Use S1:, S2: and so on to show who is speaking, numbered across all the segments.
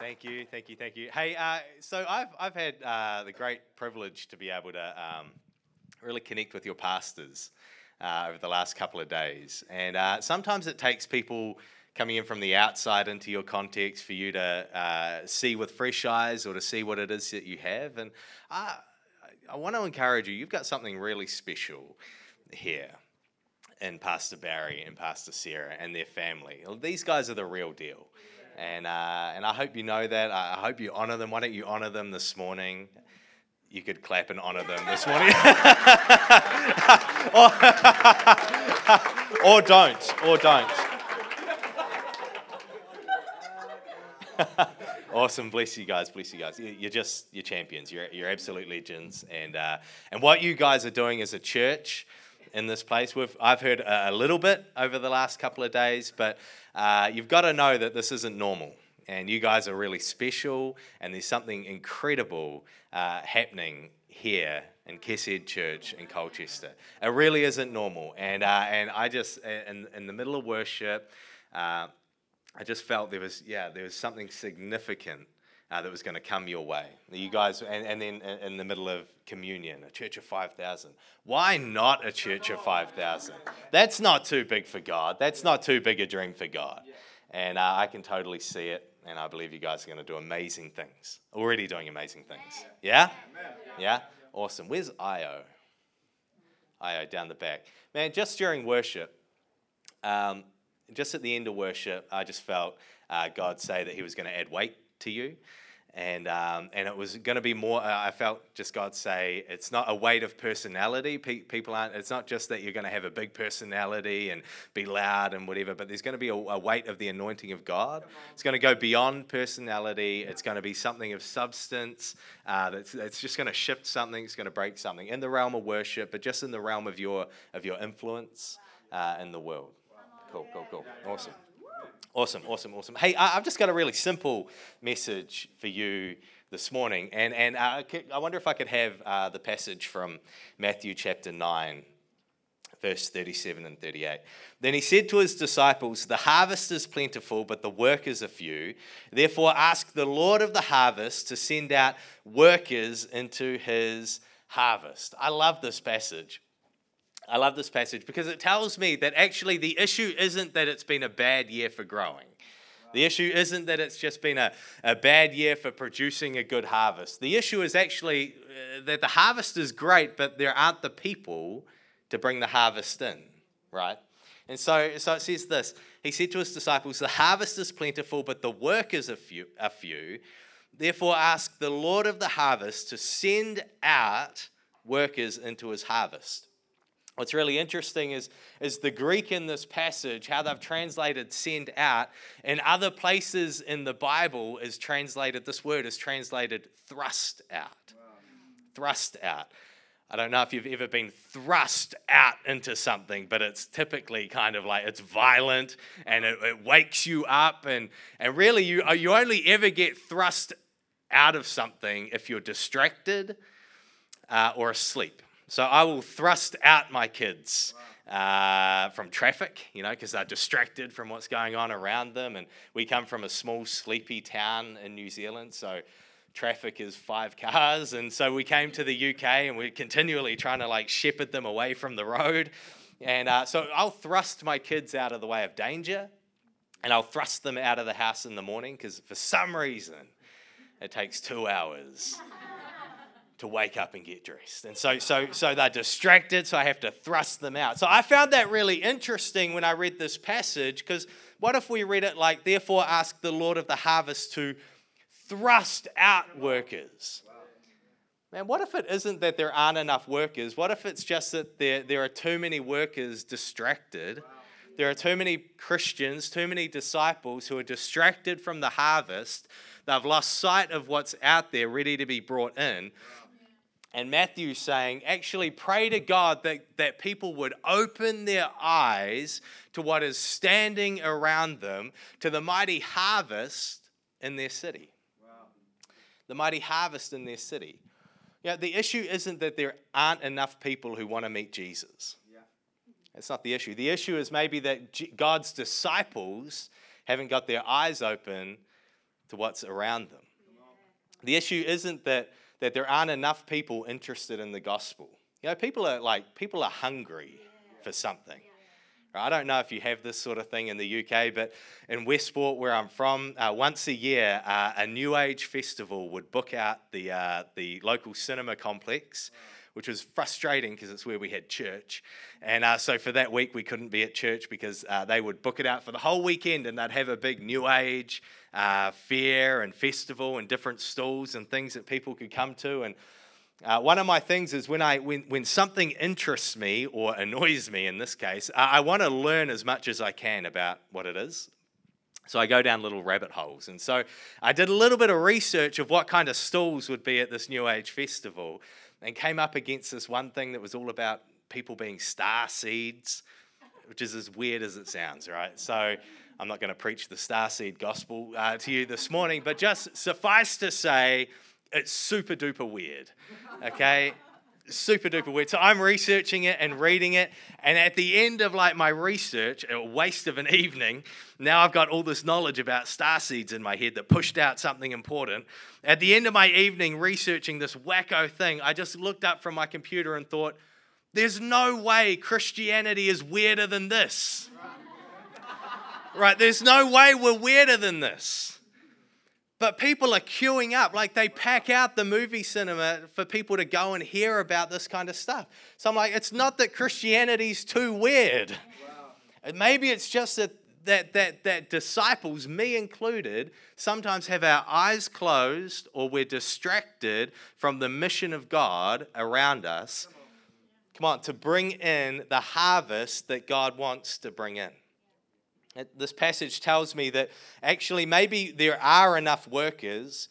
S1: Thank you, thank you, thank you. Hey, uh, so I've, I've had uh, the great privilege to be able to um, really connect with your pastors uh, over the last couple of days. And uh, sometimes it takes people coming in from the outside into your context for you to uh, see with fresh eyes or to see what it is that you have. And I, I want to encourage you, you've got something really special here in Pastor Barry and Pastor Sarah and their family. These guys are the real deal. And, uh, and I hope you know that. I hope you honor them. Why don't you honor them this morning? You could clap and honor them this morning. or, or don't. Or don't. awesome. Bless you guys. Bless you guys. You're just, you're champions. You're, you're absolute legends. And, uh, and what you guys are doing as a church, in this place. We've, I've heard a, little bit over the last couple of days, but uh, you've got to know that this isn't normal. And you guys are really special, and there's something incredible uh, happening here in Kesed Church in Colchester. It really isn't normal. And, uh, and I just, in, in the middle of worship, uh, I just felt there was, yeah, there was something significant uh, that was going to come your way. You guys, and, and then in the middle of communion, a church of 5,000. Why not a church of 5,000? That's not too big for God. That's not too big a dream for God. And uh, I can totally see it. And I believe you guys are going to do amazing things. Already doing amazing things. Yeah? Yeah? Awesome. Where's Io? Io down the back. Man, just during worship, um, just at the end of worship, I just felt uh, God say that He was going to add weight to you and um, and it was going to be more. Uh, I felt just God say it's not a weight of personality. Pe- people aren't. It's not just that you're going to have a big personality and be loud and whatever, but there's going to be a, a weight of the anointing of God. It's going to go beyond personality. It's going to be something of substance. Uh, that's, that's just going to shift something. It's going to break something in the realm of worship, but just in the realm of your of your influence uh, in the world. Cool, cool, cool. Awesome. Awesome, awesome, awesome. Hey, I've just got a really simple message for you this morning. And, and uh, I wonder if I could have uh, the passage from Matthew chapter 9, verse 37 and 38. Then he said to his disciples, The harvest is plentiful, but the workers are few. Therefore, ask the Lord of the harvest to send out workers into his harvest. I love this passage. I love this passage because it tells me that actually the issue isn't that it's been a bad year for growing. The issue isn't that it's just been a, a bad year for producing a good harvest. The issue is actually uh, that the harvest is great, but there aren't the people to bring the harvest in, right? And so, so it says this He said to his disciples, The harvest is plentiful, but the workers are few. Are few. Therefore, ask the Lord of the harvest to send out workers into his harvest. What's really interesting is, is the Greek in this passage, how they've translated send out. In other places in the Bible is translated, this word is translated thrust out. Thrust out. I don't know if you've ever been thrust out into something, but it's typically kind of like it's violent and it, it wakes you up. And, and really, you, you only ever get thrust out of something if you're distracted uh, or asleep. So I will thrust out my kids uh, from traffic, you know, because they're distracted from what's going on around them. And we come from a small, sleepy town in New Zealand, so traffic is five cars. And so we came to the UK and we're continually trying to like shepherd them away from the road. And uh, so I'll thrust my kids out of the way of danger and I'll thrust them out of the house in the morning because for some reason it takes two hours to wake up and get dressed. And so, so, so they're distracted, so I have to thrust them out. So I found that really interesting when I read this passage, because what if we read it like, therefore ask the Lord of the harvest to thrust out workers? Man, what if it isn't that there aren't enough workers? What if it's just that there, there are too many workers distracted? There are too many Christians, too many disciples who are distracted from the harvest. They've lost sight of what's out there ready to be brought in. And Matthew's saying, actually, pray to God that, that people would open their eyes to what is standing around them, to the mighty harvest in their city. Wow. The mighty harvest in their city. You know, the issue isn't that there aren't enough people who want to meet Jesus. Yeah. That's not the issue. The issue is maybe that God's disciples haven't got their eyes open to what's around them. The issue isn't that, that there aren't enough people interested in the gospel. You know, people are like, people are hungry for something. I don't know if you have this sort of thing in the UK, but in Westport, where I'm from, uh, once a year, uh, a New Age festival would book out the, uh, the local cinema complex, which was frustrating because it's where we had church. And uh, so for that week, we couldn't be at church because uh, they would book it out for the whole weekend and they'd have a big New Age uh, fair and festival and different stalls and things that people could come to. And uh, one of my things is when I when, when something interests me or annoys me in this case, I, I want to learn as much as I can about what it is. So I go down little rabbit holes. And so I did a little bit of research of what kind of stalls would be at this New Age festival and came up against this one thing that was all about people being star seeds, which is as weird as it sounds, right? So I'm not going to preach the star seed gospel uh, to you this morning, but just suffice to say, it's super duper weird. Okay? Super duper weird. So I'm researching it and reading it. And at the end of like my research, a waste of an evening, now I've got all this knowledge about star seeds in my head that pushed out something important. At the end of my evening researching this wacko thing, I just looked up from my computer and thought, there's no way Christianity is weirder than this. right? There's no way we're weirder than this. But people are queuing up, like they pack out the movie cinema for people to go and hear about this kind of stuff. So I'm like, it's not that Christianity's too weird. Wow. Maybe it's just that, that, that, that disciples, me included, sometimes have our eyes closed or we're distracted from the mission of God around us. Come on, Come on to bring in the harvest that God wants to bring in. Uh, this passage tells me that actually maybe there are enough workers,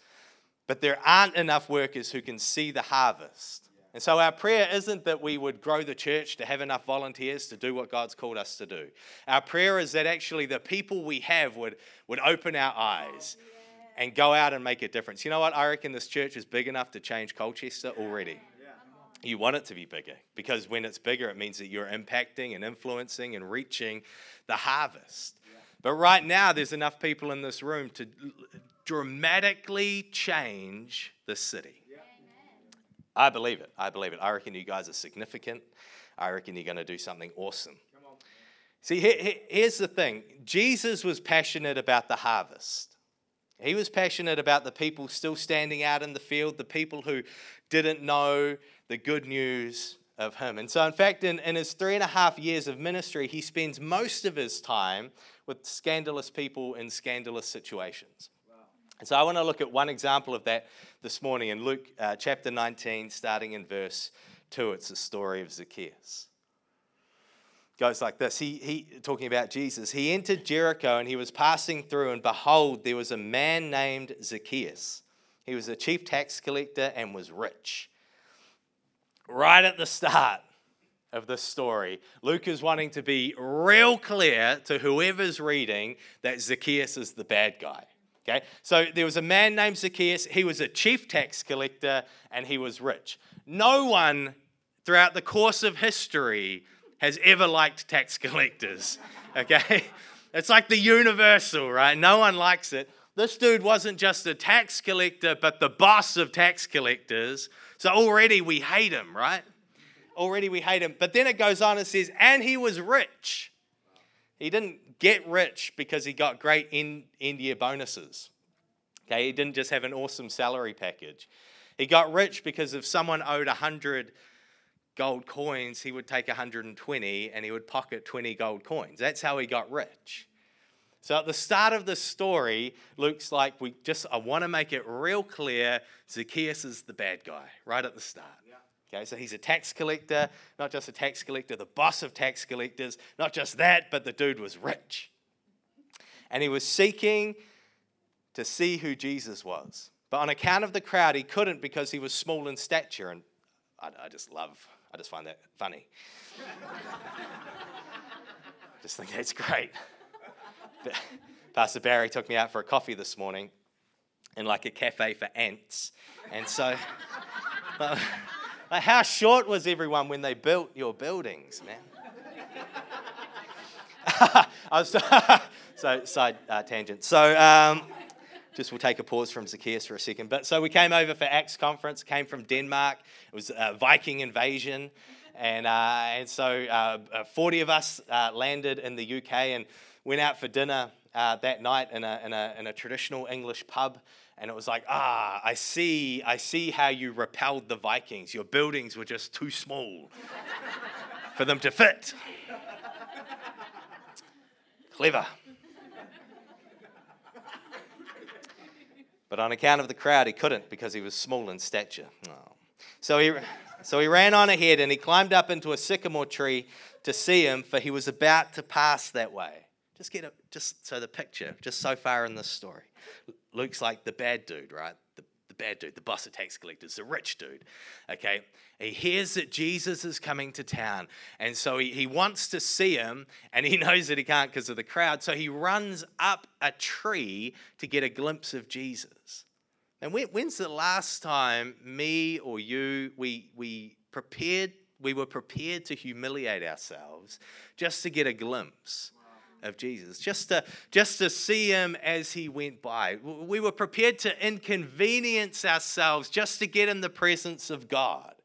S1: but there aren't enough workers who can see the harvest. And so our prayer isn't that we would grow the church to have enough volunteers to do what God's called us to do. Our prayer is that actually the people we have would, would open our oh, eyes and go out and make a difference. You know what? I reckon this church is big enough to change Colchester already. You want it to be bigger because when it's bigger, it means that you're impacting and influencing and reaching the harvest. But right now, there's enough people in this room to dramatically change the city. I believe it. I believe it. I reckon you guys are significant. I reckon you're going to do something awesome. See, here's the thing Jesus was passionate about the harvest. He was passionate about the people still standing out in the field, the people who didn't know the good news of him. And so, in fact, in, in his three and a half years of ministry, he spends most of his time with scandalous people in scandalous situations. Wow. And so, I want to look at one example of that this morning in Luke uh, chapter 19, starting in verse 2. It's the story of Zacchaeus. Goes like this he, he talking about jesus he entered jericho and he was passing through and behold there was a man named zacchaeus he was a chief tax collector and was rich right at the start of this story, Luke is wanting to be real clear to whoever's reading that Zacchaeus is the bad guy. Okay? So there was a man named Zacchaeus. He was a chief tax collector and he was rich. No one throughout the course of history has ever liked tax collectors. Okay? It's like the universal, right? No one likes it. This dude wasn't just a tax collector, but the boss of tax collectors. So already we hate him, right? Already we hate him. But then it goes on and says, and he was rich. He didn't get rich because he got great in India bonuses. Okay, he didn't just have an awesome salary package. He got rich because if someone owed 100 gold coins, he would take 120 and he would pocket 20 gold coins. That's how he got rich. So at the start of the story, Luke's like, we just I want to make it real clear Zacchaeus is the bad guy right at the start. Okay, so he's a tax collector, not just a tax collector, the boss of tax collectors. Not just that, but the dude was rich. And he was seeking to see who Jesus was. But on account of the crowd, he couldn't because he was small in stature. And I, I just love, I just find that funny. just think that's great. Pastor Barry took me out for a coffee this morning in like a cafe for ants. And so, like how short was everyone when they built your buildings, man? I was, so, side uh, tangent. So, um, just we'll take a pause from Zacchaeus for a second. But so we came over for Acts conference, came from Denmark. It was a Viking invasion. And, uh, and so uh, uh 40 of us uh, landed in the UK and went out for dinner uh, that night in a, in, a, in a traditional English pub. And it was like, ah, I see, I see how you repelled the Vikings. Your buildings were just too small for them to fit. Clever. But on account of the crowd, he couldn't because he was small in stature. Oh. So, he, so he ran on ahead and he climbed up into a sycamore tree to see him, for he was about to pass that way. Just get it, just so the picture, just so far in this story. Luke's like the bad dude, right? Bad dude, the boss of tax collectors, the rich dude. Okay, he hears that Jesus is coming to town, and so he, he wants to see him, and he knows that he can't because of the crowd. So he runs up a tree to get a glimpse of Jesus. And when, when's the last time me or you we we prepared we were prepared to humiliate ourselves just to get a glimpse? Of Jesus, just to, just to see him as he went by. We were prepared to inconvenience ourselves just to get in the presence of God.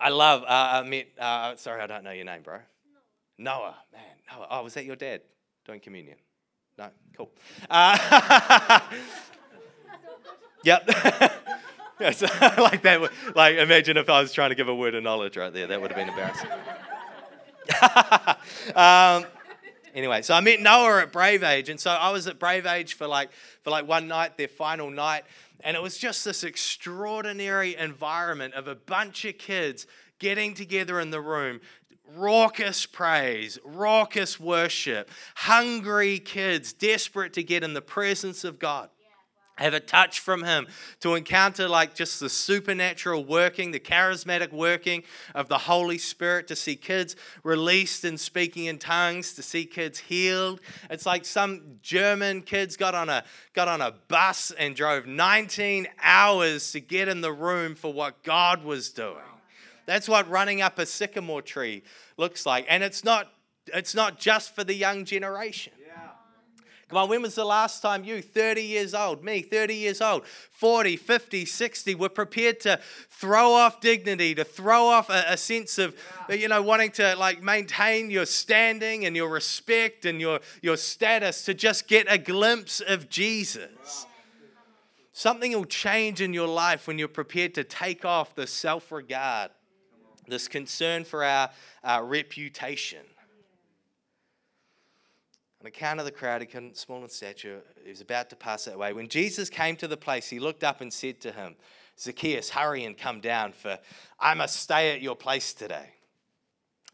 S1: I love, uh, I met, uh, sorry, I don't know your name, bro. Noah, man, Noah. Oh, was that your dad doing communion? No, cool. Uh, yep. like that. Like, imagine if I was trying to give a word of knowledge right there. That would have been embarrassing. um, anyway, so I met Noah at Brave Age, and so I was at Brave Age for like for like one night, their final night, and it was just this extraordinary environment of a bunch of kids getting together in the room, raucous praise, raucous worship, hungry kids desperate to get in the presence of God have a touch from him to encounter like just the supernatural working the charismatic working of the holy spirit to see kids released and speaking in tongues to see kids healed. It's like some german kids got on a got on a bus and drove 19 hours to get in the room for what god was doing. That's what running up a sycamore tree looks like. And it's not it's not just for the young generation Come on, when was the last time you, 30 years old, me, 30 years old, 40, 50, 60, were prepared to throw off dignity, to throw off a, a sense of, you know, wanting to like maintain your standing and your respect and your, your status to just get a glimpse of Jesus? Something will change in your life when you're prepared to take off the self regard, this concern for our, our reputation on account of the crowd, he couldn't, small in stature, he was about to pass that way. When Jesus came to the place, he looked up and said to him, Zacchaeus, hurry and come down, for I must stay at your place today.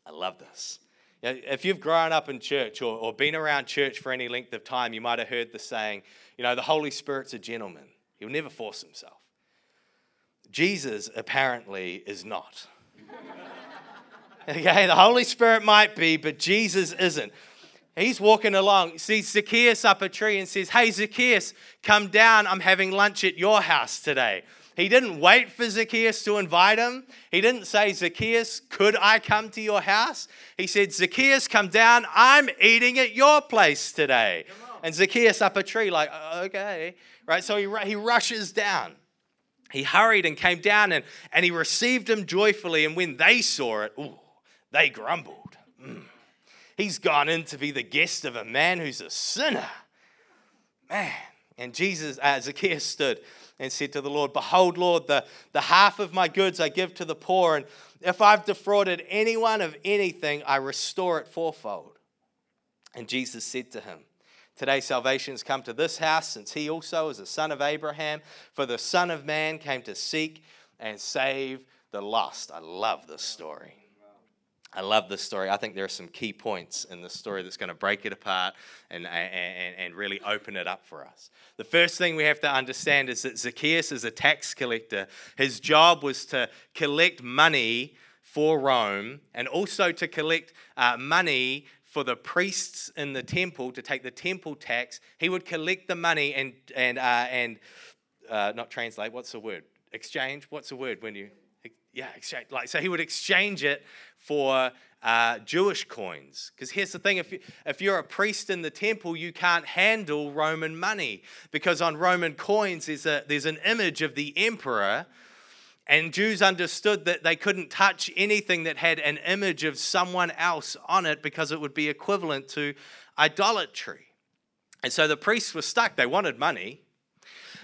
S1: I love this. If you've grown up in church or, or been around church for any length of time, you might have heard the saying, you know, the Holy Spirit's a gentleman. He'll never force himself. Jesus apparently is not. okay, the Holy Spirit might be, but Jesus isn't. He's walking along, sees Zacchaeus up a tree and says, Hey, Zacchaeus, come down. I'm having lunch at your house today. He didn't wait for Zacchaeus to invite him. He didn't say, Zacchaeus, could I come to your house? He said, Zacchaeus, come down. I'm eating at your place today. And Zacchaeus up a tree, like, oh, okay. Right? So he, he rushes down. He hurried and came down and, and he received him joyfully. And when they saw it, ooh, they grumbled. He's gone in to be the guest of a man who's a sinner. Man. And Jesus, uh, Zacchaeus stood and said to the Lord, Behold, Lord, the, the half of my goods I give to the poor, and if I've defrauded anyone of anything, I restore it fourfold. And Jesus said to him, Today salvation has come to this house, since he also is a son of Abraham, for the Son of Man came to seek and save the lost. I love this story. I love this story. I think there are some key points in this story that's going to break it apart and, and, and really open it up for us. The first thing we have to understand is that Zacchaeus is a tax collector. His job was to collect money for Rome and also to collect uh, money for the priests in the temple to take the temple tax. He would collect the money and, and, uh, and uh, not translate, what's the word? Exchange? What's the word when you Yeah, exchange, like so he would exchange it for uh, Jewish coins. Because here's the thing if, you, if you're a priest in the temple, you can't handle Roman money because on Roman coins there's, a, there's an image of the emperor. And Jews understood that they couldn't touch anything that had an image of someone else on it because it would be equivalent to idolatry. And so the priests were stuck. They wanted money,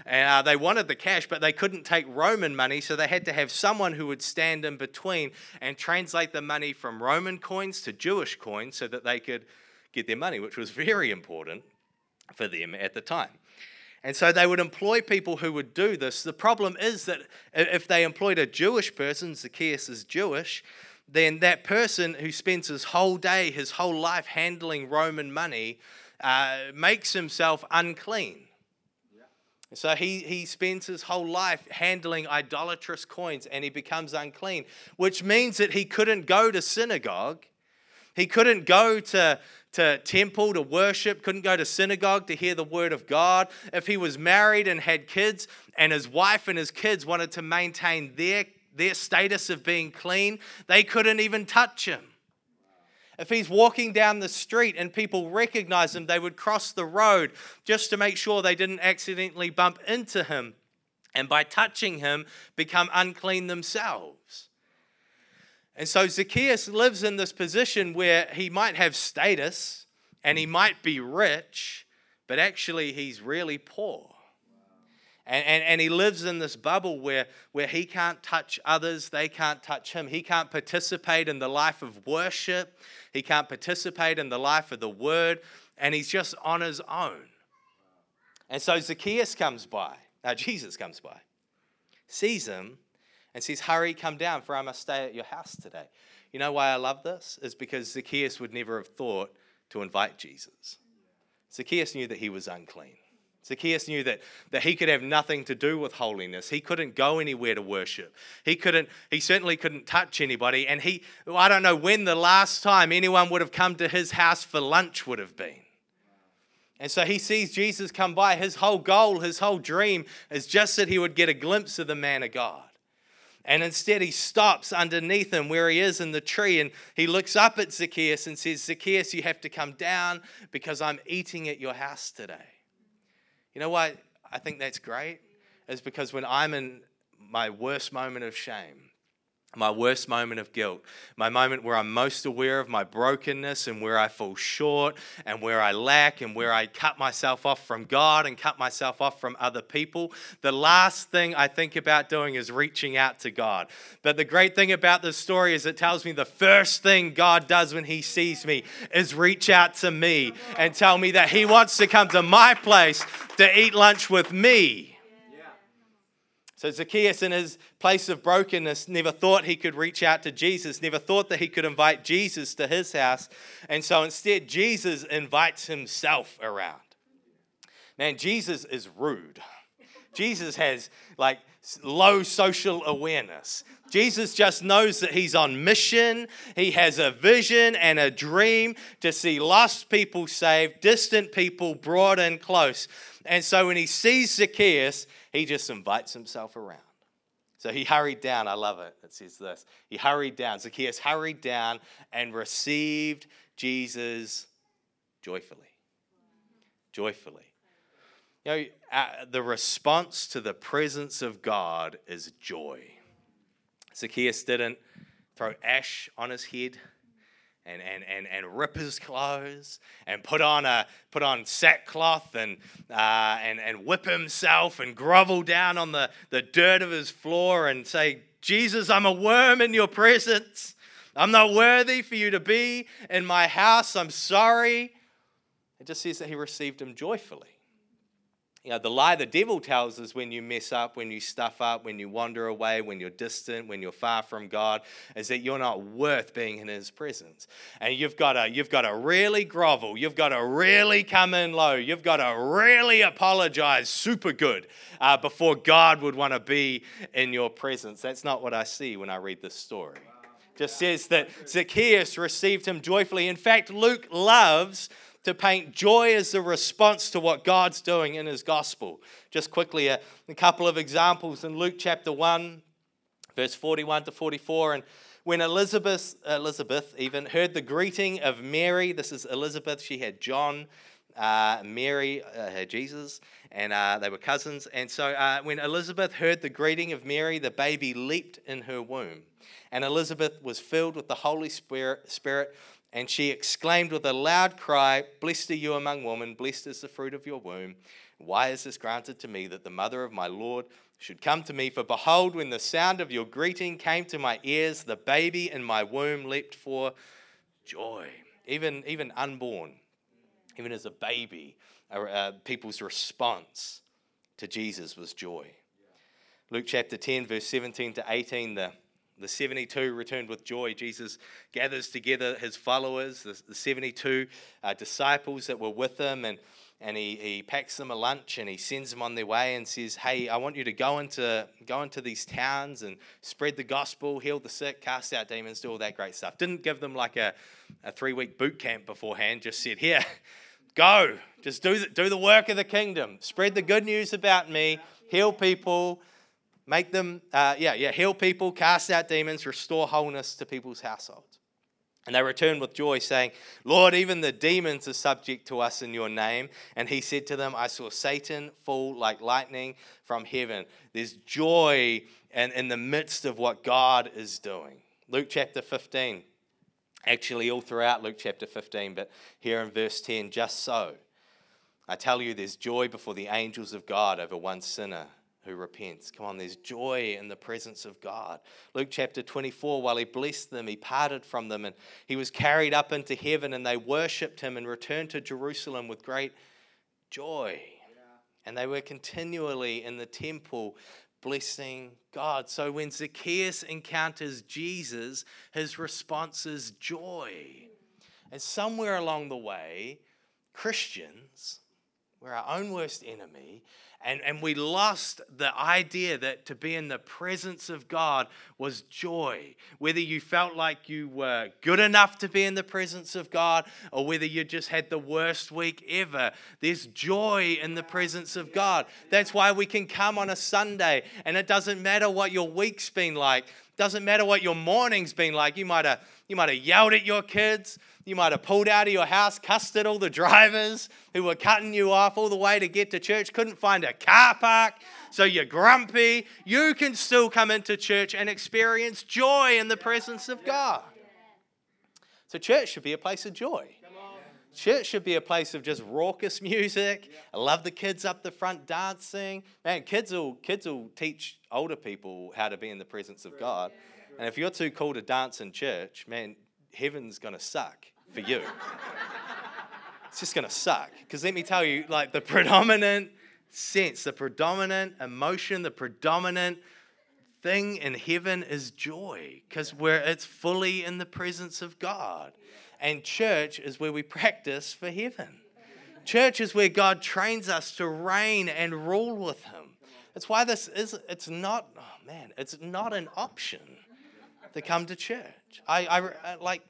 S1: and uh, they wanted the cash, but they couldn't take Roman money, so they had to have someone who would stand in between and translate the money from Roman coins to Jewish coins so that they could get their money, which was very important for them at the time. And so they would employ people who would do this. The problem is that if they employed a Jewish person, Zacchaeus is Jewish, then that person who spends his whole day, his whole life handling Roman money, uh, makes himself unclean. So he, he spends his whole life handling idolatrous coins and he becomes unclean, which means that he couldn't go to synagogue. He couldn't go to, to temple to worship, couldn't go to synagogue to hear the word of God. If he was married and had kids and his wife and his kids wanted to maintain their, their status of being clean, they couldn't even touch him. If he's walking down the street and people recognize him, they would cross the road just to make sure they didn't accidentally bump into him and by touching him become unclean themselves. And so Zacchaeus lives in this position where he might have status and he might be rich, but actually he's really poor. And, and, and he lives in this bubble where, where he can't touch others, they can't touch him. He can't participate in the life of worship, he can't participate in the life of the word, and he's just on his own. And so Zacchaeus comes by, uh, Jesus comes by, sees him, and says, Hurry, come down, for I must stay at your house today. You know why I love this? Is because Zacchaeus would never have thought to invite Jesus. Zacchaeus knew that he was unclean. Zacchaeus knew that, that he could have nothing to do with holiness. He couldn't go anywhere to worship. He couldn't, he certainly couldn't touch anybody. And he, I don't know when the last time anyone would have come to his house for lunch would have been. And so he sees Jesus come by. His whole goal, his whole dream is just that he would get a glimpse of the man of God. And instead, he stops underneath him where he is in the tree and he looks up at Zacchaeus and says, Zacchaeus, you have to come down because I'm eating at your house today. You know why I think that's great? Is because when I'm in my worst moment of shame, my worst moment of guilt, my moment where I'm most aware of my brokenness and where I fall short and where I lack and where I cut myself off from God and cut myself off from other people. The last thing I think about doing is reaching out to God. But the great thing about this story is it tells me the first thing God does when He sees me is reach out to me and tell me that He wants to come to my place to eat lunch with me. So Zacchaeus, in his place of brokenness, never thought he could reach out to Jesus, never thought that he could invite Jesus to his house. And so instead, Jesus invites himself around. Man, Jesus is rude. Jesus has like low social awareness. Jesus just knows that he's on mission. He has a vision and a dream to see lost people saved, distant people brought in close. And so when he sees Zacchaeus, he just invites himself around. So he hurried down. I love it. It says this. He hurried down. Zacchaeus hurried down and received Jesus joyfully. Joyfully. You know, uh, the response to the presence of God is joy. Zacchaeus didn't throw ash on his head and, and, and, and rip his clothes and put on, a, put on sackcloth and, uh, and, and whip himself and grovel down on the, the dirt of his floor and say, Jesus, I'm a worm in your presence. I'm not worthy for you to be in my house. I'm sorry. It just says that he received him joyfully. You know, the lie the devil tells us when you mess up, when you stuff up, when you wander away, when you're distant, when you're far from God, is that you're not worth being in His presence. And you've got to, you've got to really grovel. You've got to really come in low. You've got to really apologize super good uh, before God would want to be in your presence. That's not what I see when I read this story. Just says that Zacchaeus received him joyfully. In fact, Luke loves to paint joy as the response to what God's doing in his gospel. Just quickly, a, a couple of examples in Luke chapter 1, Verse 41 to 44. And when Elizabeth, Elizabeth even heard the greeting of Mary, this is Elizabeth, she had John, uh, Mary uh, had Jesus, and uh, they were cousins. And so uh, when Elizabeth heard the greeting of Mary, the baby leaped in her womb. And Elizabeth was filled with the Holy Spirit, Spirit and she exclaimed with a loud cry, Blessed are you among women, blessed is the fruit of your womb. Why is this granted to me that the mother of my Lord should come to me? For behold, when the sound of your greeting came to my ears, the baby in my womb leaped for joy. Even, even unborn, even as a baby, uh, people's response to Jesus was joy. Luke chapter 10, verse 17 to 18, the the 72 returned with joy. Jesus gathers together his followers, the, the 72 uh, disciples that were with him, and, and he, he packs them a lunch and he sends them on their way and says, Hey, I want you to go into, go into these towns and spread the gospel, heal the sick, cast out demons, do all that great stuff. Didn't give them like a, a three week boot camp beforehand, just said, Here, go, just do the, do the work of the kingdom, spread the good news about me, heal people Make them, uh, yeah, yeah, heal people, cast out demons, restore wholeness to people's households. And they returned with joy, saying, Lord, even the demons are subject to us in your name. And he said to them, I saw Satan fall like lightning from heaven. There's joy in, in the midst of what God is doing. Luke chapter 15, actually, all throughout Luke chapter 15, but here in verse 10, just so. I tell you, there's joy before the angels of God over one sinner who repents. Come on, there's joy in the presence of God. Luke chapter 24, while he blessed them, he parted from them and he was carried up into heaven and they worshipped him and returned to Jerusalem with great joy. And they were continually in the temple blessing God. So when Zacchaeus encounters Jesus, his response is joy. And somewhere along the way, Christians, we're our own worst enemy, and, and we lost the idea that to be in the presence of God was joy. Whether you felt like you were good enough to be in the presence of God or whether you just had the worst week ever, there's joy in the presence of God. That's why we can come on a Sunday and it doesn't matter what your week's been like, doesn't matter what your morning's been like. You might have you might have yelled at your kids. You might have pulled out of your house, cussed at all the drivers who were cutting you off all the way to get to church, couldn't find a car park, so you're grumpy. You can still come into church and experience joy in the presence of God. So, church should be a place of joy. Church should be a place of just raucous music. I love the kids up the front dancing. Man, kids will kids will teach older people how to be in the presence of God. And if you're too cool to dance in church, man, heaven's gonna suck for you. it's just going to suck. Because let me tell you, like the predominant sense, the predominant emotion, the predominant thing in heaven is joy because where it's fully in the presence of God. And church is where we practice for heaven. Church is where God trains us to reign and rule with Him. That's why this is, it's not, oh man, it's not an option to come to church. I, I like,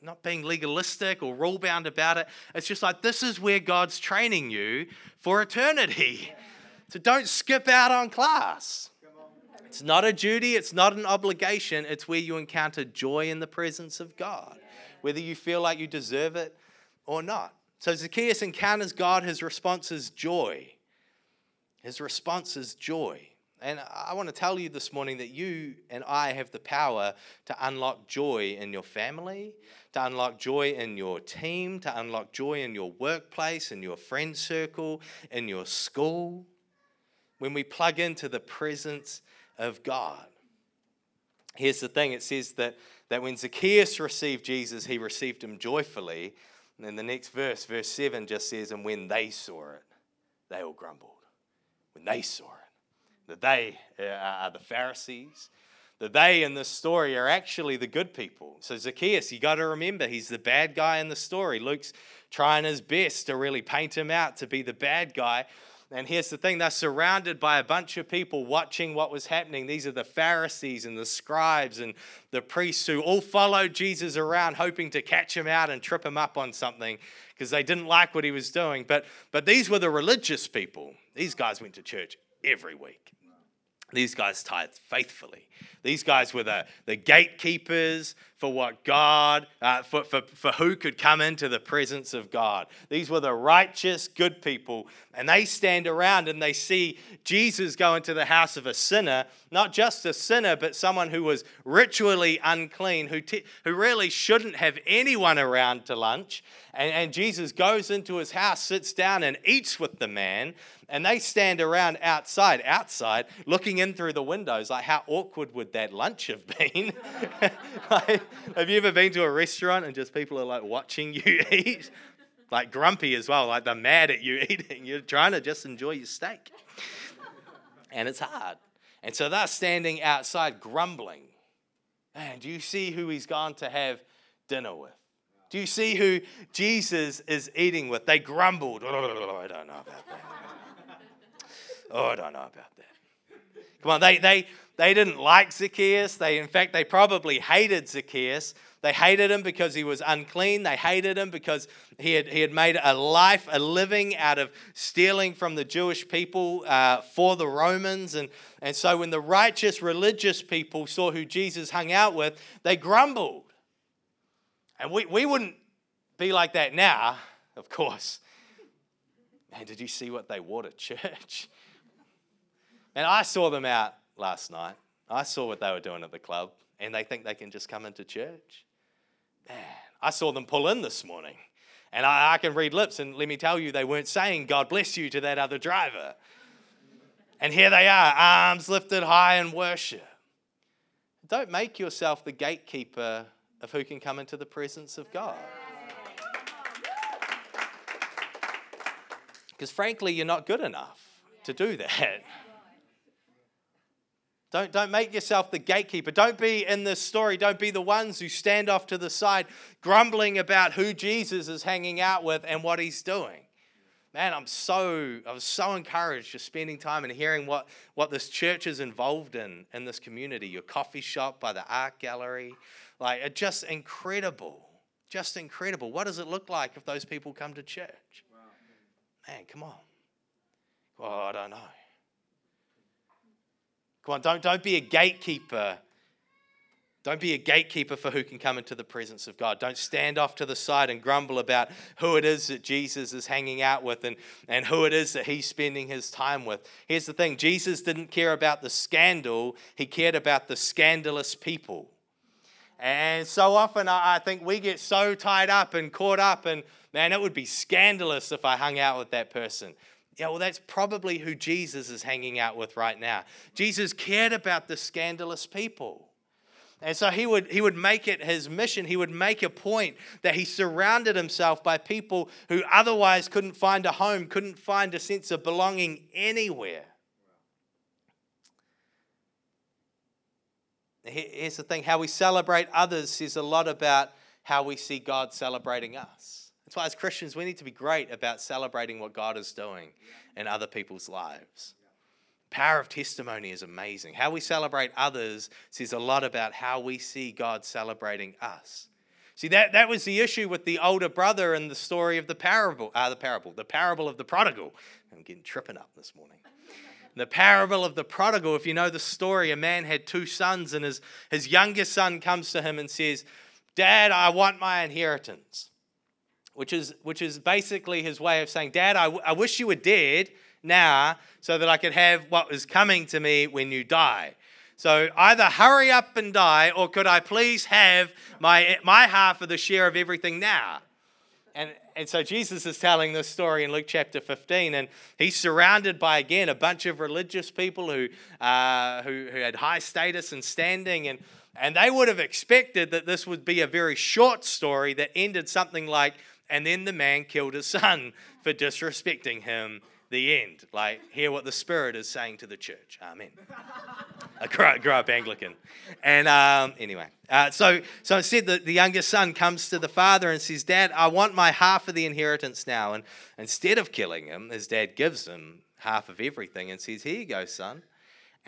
S1: not being legalistic or rule bound about it. It's just like this is where God's training you for eternity. So don't skip out on class. It's not a duty, it's not an obligation. It's where you encounter joy in the presence of God, whether you feel like you deserve it or not. So Zacchaeus encounters God, his response is joy. His response is joy. And I want to tell you this morning that you and I have the power to unlock joy in your family, to unlock joy in your team, to unlock joy in your workplace, in your friend circle, in your school. When we plug into the presence of God. Here's the thing it says that, that when Zacchaeus received Jesus, he received him joyfully. And then the next verse, verse 7, just says, And when they saw it, they all grumbled. When they saw it. The they uh, are the Pharisees. that they in this story are actually the good people. So, Zacchaeus, you got to remember, he's the bad guy in the story. Luke's trying his best to really paint him out to be the bad guy. And here's the thing they're surrounded by a bunch of people watching what was happening. These are the Pharisees and the scribes and the priests who all followed Jesus around, hoping to catch him out and trip him up on something because they didn't like what he was doing. But, but these were the religious people. These guys went to church every week. These guys tithed faithfully. These guys were the, the gatekeepers for what God, uh, for, for, for who could come into the presence of God. These were the righteous, good people. And they stand around and they see Jesus go into the house of a sinner, not just a sinner, but someone who was ritually unclean, who, who really shouldn't have anyone around to lunch. And, and Jesus goes into his house, sits down, and eats with the man and they stand around outside, outside, looking in through the windows. Like, how awkward would that lunch have been? like, have you ever been to a restaurant and just people are like watching you eat? Like, grumpy as well, like they're mad at you eating. You're trying to just enjoy your steak. And it's hard. And so they're standing outside grumbling. Man, do you see who he's gone to have dinner with? Do you see who Jesus is eating with? They grumbled. Oh, I don't know about that. Oh, I don't know about that. Come on, they, they, they didn't like Zacchaeus. They, in fact, they probably hated Zacchaeus. They hated him because he was unclean. They hated him because he had, he had made a life, a living out of stealing from the Jewish people uh, for the Romans. And, and so when the righteous religious people saw who Jesus hung out with, they grumbled. And we, we wouldn't be like that now, of course. Man, did you see what they wore to church? And I saw them out last night. I saw what they were doing at the club, and they think they can just come into church. Man, I saw them pull in this morning. And I, I, can read lips, and let me tell you, they weren't saying, God bless you to that other driver. And here they are, arms lifted high in worship. Don't make yourself the gatekeeper of who can come into the presence of God. Because frankly, you're not good enough to do that. Don't, don't make yourself the gatekeeper. Don't be in this story. Don't be the ones who stand off to the side grumbling about who Jesus is hanging out with and what he's doing. Man, I'm so I was so encouraged just spending time and hearing what, what this church is involved in in this community. Your coffee shop by the art gallery. Like it's just incredible. Just incredible. What does it look like if those people come to church? Man, come on. Well, I don't know. Come on, don't, don't be a gatekeeper. Don't be a gatekeeper for who can come into the presence of God. Don't stand off to the side and grumble about who it is that Jesus is hanging out with and, and who it is that he's spending his time with. Here's the thing Jesus didn't care about the scandal, he cared about the scandalous people. And so often I think we get so tied up and caught up, and man, it would be scandalous if I hung out with that person. Yeah, well, that's probably who Jesus is hanging out with right now. Jesus cared about the scandalous people. And so he would, he would make it his mission, he would make a point that he surrounded himself by people who otherwise couldn't find a home, couldn't find a sense of belonging anywhere. Here's the thing how we celebrate others is a lot about how we see God celebrating us. That's why, as Christians, we need to be great about celebrating what God is doing in other people's lives. Power of testimony is amazing. How we celebrate others says a lot about how we see God celebrating us. See, that, that was the issue with the older brother in the story of the parable, uh, the parable, the parable of the prodigal. I'm getting tripping up this morning. The parable of the prodigal, if you know the story, a man had two sons, and his, his youngest son comes to him and says, Dad, I want my inheritance which is, which is basically his way of saying, Dad, I, w- I wish you were dead now so that I could have what was coming to me when you die. So either hurry up and die, or could I please have my, my half of the share of everything now? And, and so Jesus is telling this story in Luke chapter 15, and he's surrounded by, again, a bunch of religious people who, uh, who, who had high status and standing. And, and they would have expected that this would be a very short story that ended something like and then the man killed his son for disrespecting him. The end. Like, hear what the Spirit is saying to the church. Amen. I grew, grew up Anglican. And um, anyway, uh, so, so instead, the, the youngest son comes to the father and says, Dad, I want my half of the inheritance now. And instead of killing him, his dad gives him half of everything and says, Here you go, son.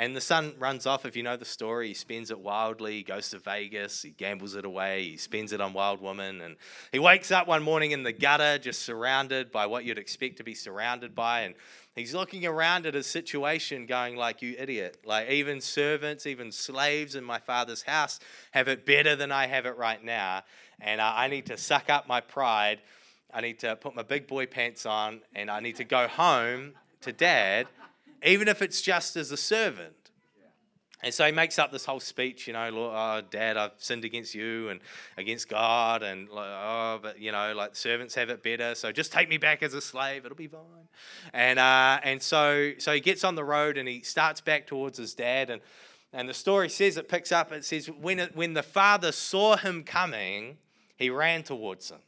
S1: And the son runs off, if you know the story. He spends it wildly. He goes to Vegas. He gambles it away. He spends it on wild women. And he wakes up one morning in the gutter, just surrounded by what you'd expect to be surrounded by. And he's looking around at his situation, going, like, you idiot. Like, even servants, even slaves in my father's house have it better than I have it right now. And I need to suck up my pride. I need to put my big boy pants on. And I need to go home to dad even if it's just as a servant. And so he makes up this whole speech, you know, Lord, oh, Dad, I've sinned against you and against God, and oh, but you know, like servants have it better, so just take me back as a slave, it'll be fine. And uh, and so so he gets on the road and he starts back towards his dad, and and the story says it picks up. It says when it, when the father saw him coming, he ran towards him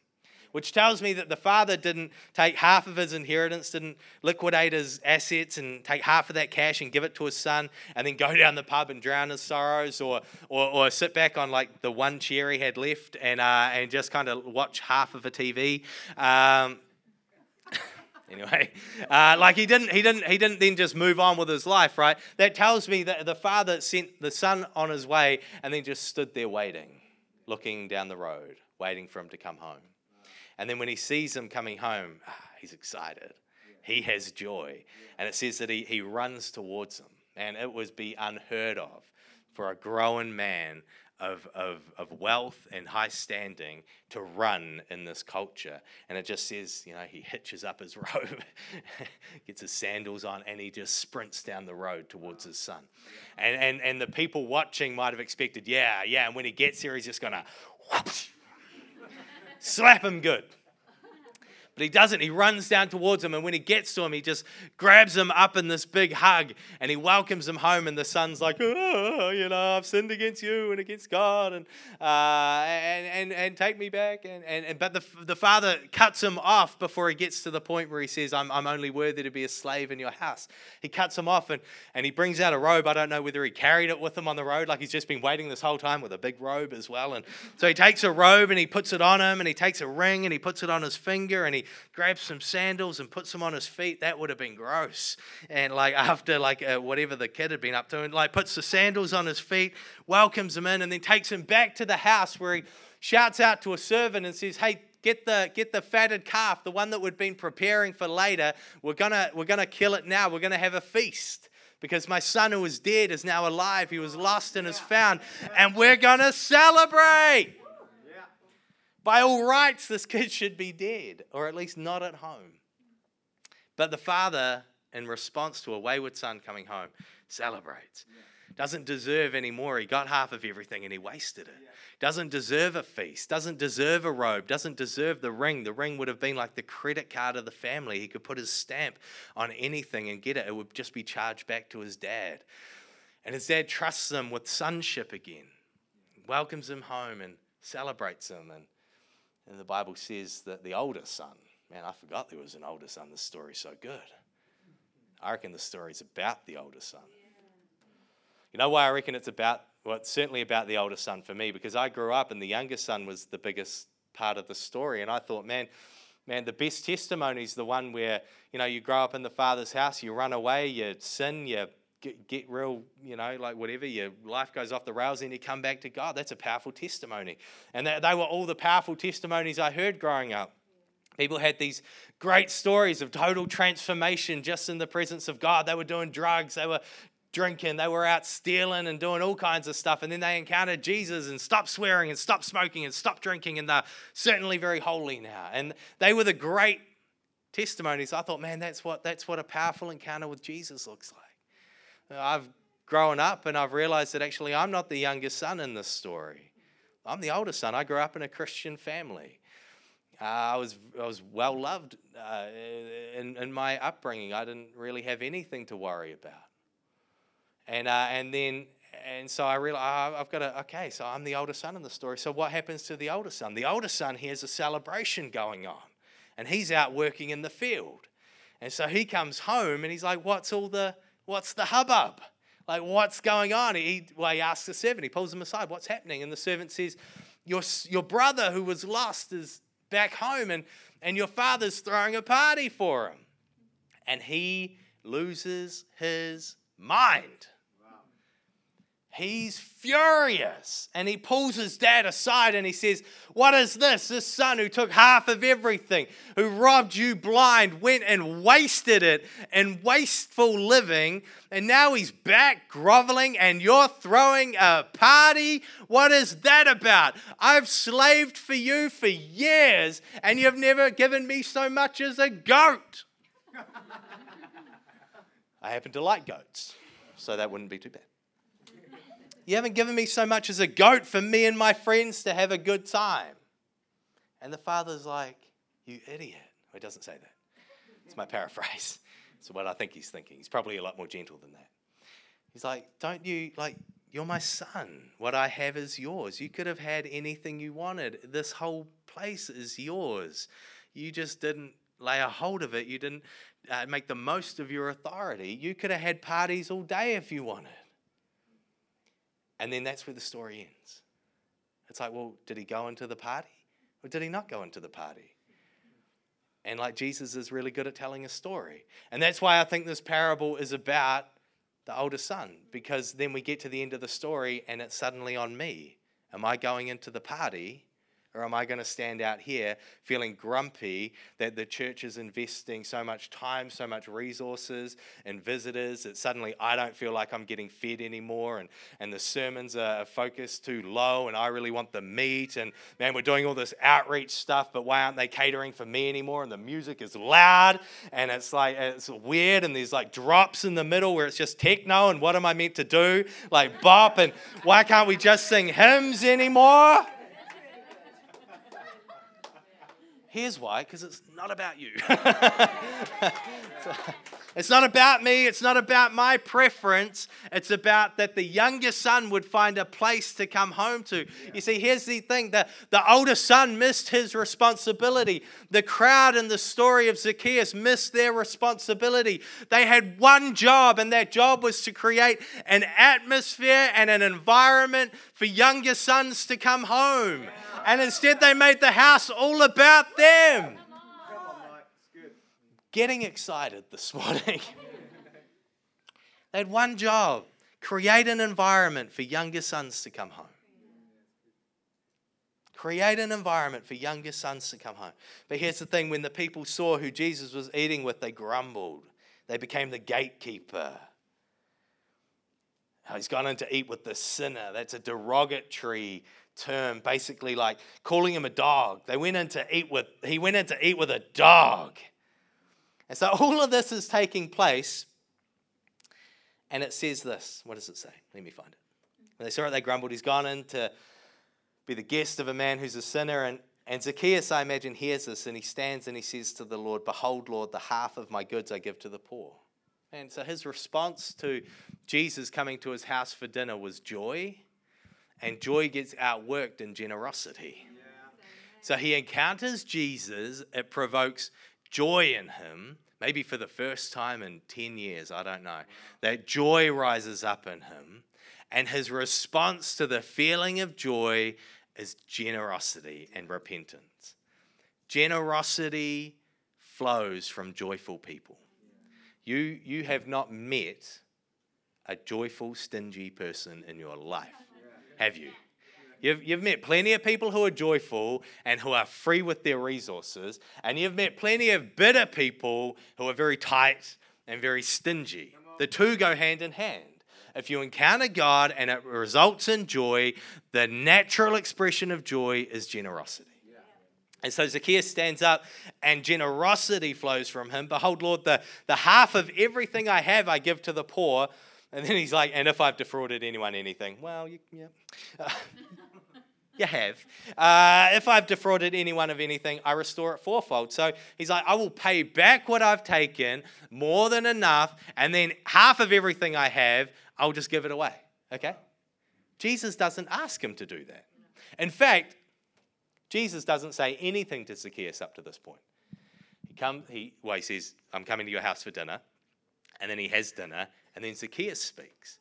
S1: which tells me that the father didn't take half of his inheritance, didn't liquidate his assets and take half of that cash and give it to his son and then go down the pub and drown his sorrows or, or, or sit back on like the one chair he had left and, uh, and just kind of watch half of a TV. Um, anyway uh, like he didn't he didn't he didn't then just move on with his life right that tells me that the father sent the son on his way and then just stood there waiting looking down the road waiting for him to come home and then when he sees him coming home, ah, he's excited. He has joy. And it says that he, he runs towards him. And it would be unheard of for a growing man of, of, of wealth and high standing to run in this culture. And it just says, you know, he hitches up his robe, gets his sandals on, and he just sprints down the road towards his son. And, and, and the people watching might have expected, yeah, yeah. And when he gets here, he's just going to slap him good. But he doesn't. He runs down towards him, and when he gets to him, he just grabs him up in this big hug and he welcomes him home. And the son's like, oh, you know, I've sinned against you and against God, and uh, and, and and take me back. And, and, and but the, the father cuts him off before he gets to the point where he says, I'm, I'm only worthy to be a slave in your house. He cuts him off and, and he brings out a robe. I don't know whether he carried it with him on the road, like he's just been waiting this whole time with a big robe as well. And so he takes a robe and he puts it on him, and he takes a ring and he puts it on his finger, and he grabs some sandals and puts them on his feet, that would have been gross. And like after like uh, whatever the kid had been up to, and like puts the sandals on his feet, welcomes him in, and then takes him back to the house where he shouts out to a servant and says, "Hey." Get the, get the fatted calf, the one that we'd been preparing for later. We're gonna, we're gonna kill it now. We're gonna have a feast because my son who was dead is now alive. He was lost and is found. And we're going to celebrate. By all rights, this kid should be dead, or at least not at home. But the father, in response to a wayward son coming home, celebrates. Doesn't deserve any more. He got half of everything and he wasted it. Doesn't deserve a feast. Doesn't deserve a robe. Doesn't deserve the ring. The ring would have been like the credit card of the family. He could put his stamp on anything and get it. It would just be charged back to his dad. And his dad trusts him with sonship again, welcomes him home and celebrates him and and the Bible says that the older son, man, I forgot there was an older son. This story's so good. I reckon the story's about the older son. You know why I reckon it's about, well, it's certainly about the older son for me, because I grew up and the younger son was the biggest part of the story. And I thought, man, man, the best testimony is the one where, you know, you grow up in the father's house, you run away, you sin, you get, get real, you know, like whatever, your life goes off the rails and you come back to God. That's a powerful testimony. And they, they were all the powerful testimonies I heard growing up. People had these great stories of total transformation just in the presence of God. They were doing drugs, they were drinking, they were out stealing and doing all kinds of stuff. And then they encountered Jesus and stopped swearing and stopped smoking and stopped drinking. And they're certainly very holy now. And they were the great testimonies. I thought, man, that's what, that's what a powerful encounter with Jesus looks like. I've grown up and I've realized that actually I'm not the youngest son in this story. I'm the oldest son. I grew up in a Christian family. Uh, I was I was well loved uh, in, in my upbringing. I didn't really have anything to worry about. And uh, and then and so I realized I've got to okay. So I'm the oldest son in the story. So what happens to the oldest son? The oldest son has a celebration going on, and he's out working in the field. And so he comes home and he's like, "What's all the What's the hubbub? Like, what's going on? He, well, he asks the servant, he pulls him aside, what's happening? And the servant says, Your, your brother who was lost is back home, and, and your father's throwing a party for him. And he loses his mind. He's furious and he pulls his dad aside and he says, What is this? This son who took half of everything, who robbed you blind, went and wasted it in wasteful living, and now he's back groveling and you're throwing a party? What is that about? I've slaved for you for years and you've never given me so much as a goat. I happen to like goats, so that wouldn't be too bad. You haven't given me so much as a goat for me and my friends to have a good time. And the father's like, You idiot. Well, he doesn't say that. It's my paraphrase. It's what I think he's thinking. He's probably a lot more gentle than that. He's like, Don't you, like, you're my son. What I have is yours. You could have had anything you wanted. This whole place is yours. You just didn't lay a hold of it. You didn't uh, make the most of your authority. You could have had parties all day if you wanted. And then that's where the story ends. It's like, well, did he go into the party or did he not go into the party? And like Jesus is really good at telling a story. And that's why I think this parable is about the older son, because then we get to the end of the story and it's suddenly on me. Am I going into the party or am I going to stand out here feeling grumpy that the church is investing so much time, so much resources and visitors that suddenly I don't feel like I'm getting fed anymore and, and the sermons are focused too low and I really want the meat and man, we're doing all this outreach stuff, but why aren't they catering for me anymore? And the music is loud and it's like, it's weird and there's like drops in the middle where it's just techno and what am I meant to do? Like bop and why can't we just sing hymns anymore? Here's why because it's not about you. it's not about me. It's not about my preference. It's about that the younger son would find a place to come home to. You see, here's the thing the, the older son missed his responsibility. The crowd in the story of Zacchaeus missed their responsibility. They had one job, and that job was to create an atmosphere and an environment for younger sons to come home and instead they made the house all about them. Getting excited this morning. they had one job create an environment for younger sons to come home. Create an environment for younger sons to come home. But here's the thing when the people saw who Jesus was eating with, they grumbled. They became the gatekeeper. He's gone in to eat with the sinner. That's a derogatory term, basically like calling him a dog. They went in to eat with, he went in to eat with a dog. And so all of this is taking place. And it says this. What does it say? Let me find it. When they saw it, they grumbled. He's gone in to be the guest of a man who's a sinner. And, and Zacchaeus, I imagine, hears this and he stands and he says to the Lord, Behold, Lord, the half of my goods I give to the poor. And so his response to Jesus coming to his house for dinner was joy and joy gets outworked in generosity. So he encounters Jesus, it provokes joy in him, maybe for the first time in 10 years, I don't know. That joy rises up in him, and his response to the feeling of joy is generosity and repentance. Generosity flows from joyful people. You, you have not met a joyful, stingy person in your life have you? You've, you've met plenty of people who are joyful and who are free with their resources, and you've met plenty of bitter people who are very tight and very stingy. The two go hand in hand. If you encounter God and it results in joy, the natural expression of joy is generosity. And so Zacchaeus stands up and generosity flows from him. Behold, Lord, the, the half of everything I have I give to the poor. And then he's like, and if I've defrauded anyone anything, well, you, yeah. you have. Uh, if I've defrauded anyone of anything, I restore it fourfold. So he's like, I will pay back what I've taken, more than enough, and then half of everything I have, I'll just give it away. Okay? Jesus doesn't ask him to do that. In fact, Jesus doesn't say anything to Zacchaeus up to this point. He come, he well, he says, I'm coming to your house for dinner. And then he has dinner, and then Zacchaeus speaks.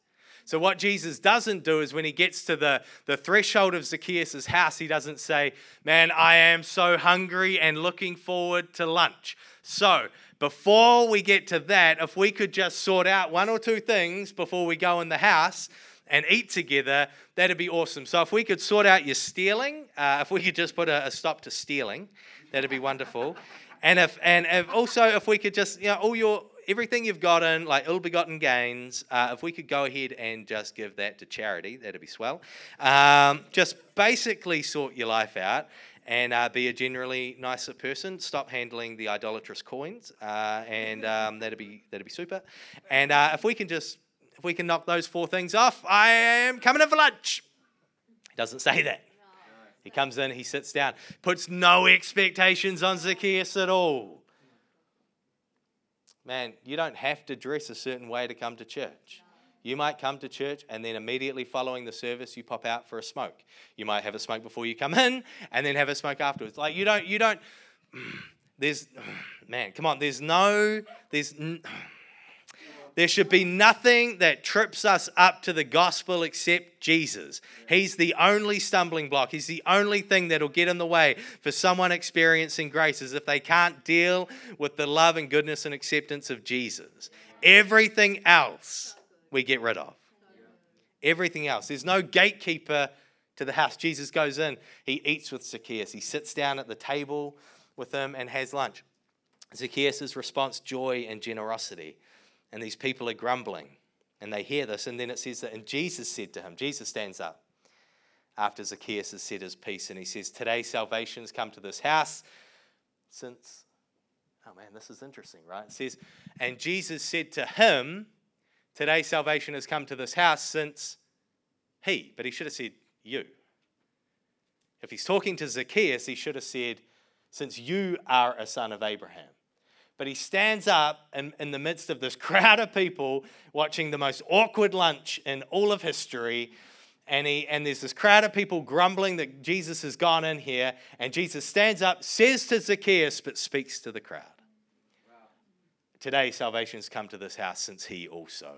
S1: So, what Jesus doesn't do is when he gets to the, the threshold of Zacchaeus' house, he doesn't say, Man, I am so hungry and looking forward to lunch. So, before we get to that, if we could just sort out one or two things before we go in the house, and eat together, that'd be awesome. So if we could sort out your stealing, uh, if we could just put a, a stop to stealing, that'd be wonderful. And if and if also if we could just you know all your everything you've gotten like ill-begotten gains, uh, if we could go ahead and just give that to charity, that'd be swell. Um, just basically sort your life out and uh, be a generally nicer person. Stop handling the idolatrous coins, uh, and um, that'd be that'd be super. And uh, if we can just if we can knock those four things off, I am coming in for lunch. He doesn't say that. He comes in, he sits down, puts no expectations on Zacchaeus at all. Man, you don't have to dress a certain way to come to church. You might come to church and then immediately following the service you pop out for a smoke. You might have a smoke before you come in and then have a smoke afterwards. Like you don't you don't there's man, come on, there's no there's there should be nothing that trips us up to the gospel except Jesus. He's the only stumbling block. He's the only thing that'll get in the way for someone experiencing grace is if they can't deal with the love and goodness and acceptance of Jesus. Everything else we get rid of. Everything else. There's no gatekeeper to the house. Jesus goes in, he eats with Zacchaeus, he sits down at the table with him and has lunch. Zacchaeus' response, joy and generosity. And these people are grumbling and they hear this. And then it says that, and Jesus said to him, Jesus stands up after Zacchaeus has said his piece and he says, Today salvation has come to this house since, oh man, this is interesting, right? It says, And Jesus said to him, Today salvation has come to this house since he, but he should have said you. If he's talking to Zacchaeus, he should have said, Since you are a son of Abraham. But he stands up in, in the midst of this crowd of people watching the most awkward lunch in all of history. And, he, and there's this crowd of people grumbling that Jesus has gone in here. And Jesus stands up, says to Zacchaeus, but speaks to the crowd. Today, salvation's come to this house since he also